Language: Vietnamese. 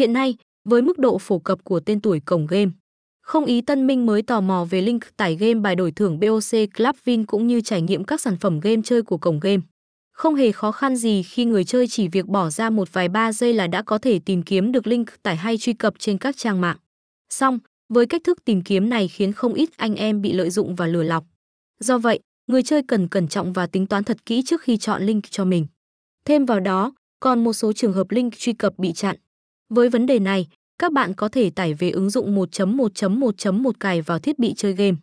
Hiện nay, với mức độ phổ cập của tên tuổi cổng game, không ý tân minh mới tò mò về link tải game bài đổi thưởng BOC Club Vin cũng như trải nghiệm các sản phẩm game chơi của cổng game. Không hề khó khăn gì khi người chơi chỉ việc bỏ ra một vài ba giây là đã có thể tìm kiếm được link tải hay truy cập trên các trang mạng. Song với cách thức tìm kiếm này khiến không ít anh em bị lợi dụng và lừa lọc. Do vậy, người chơi cần cẩn trọng và tính toán thật kỹ trước khi chọn link cho mình. Thêm vào đó, còn một số trường hợp link truy cập bị chặn. Với vấn đề này, các bạn có thể tải về ứng dụng 1.1.1.1 cài vào thiết bị chơi game.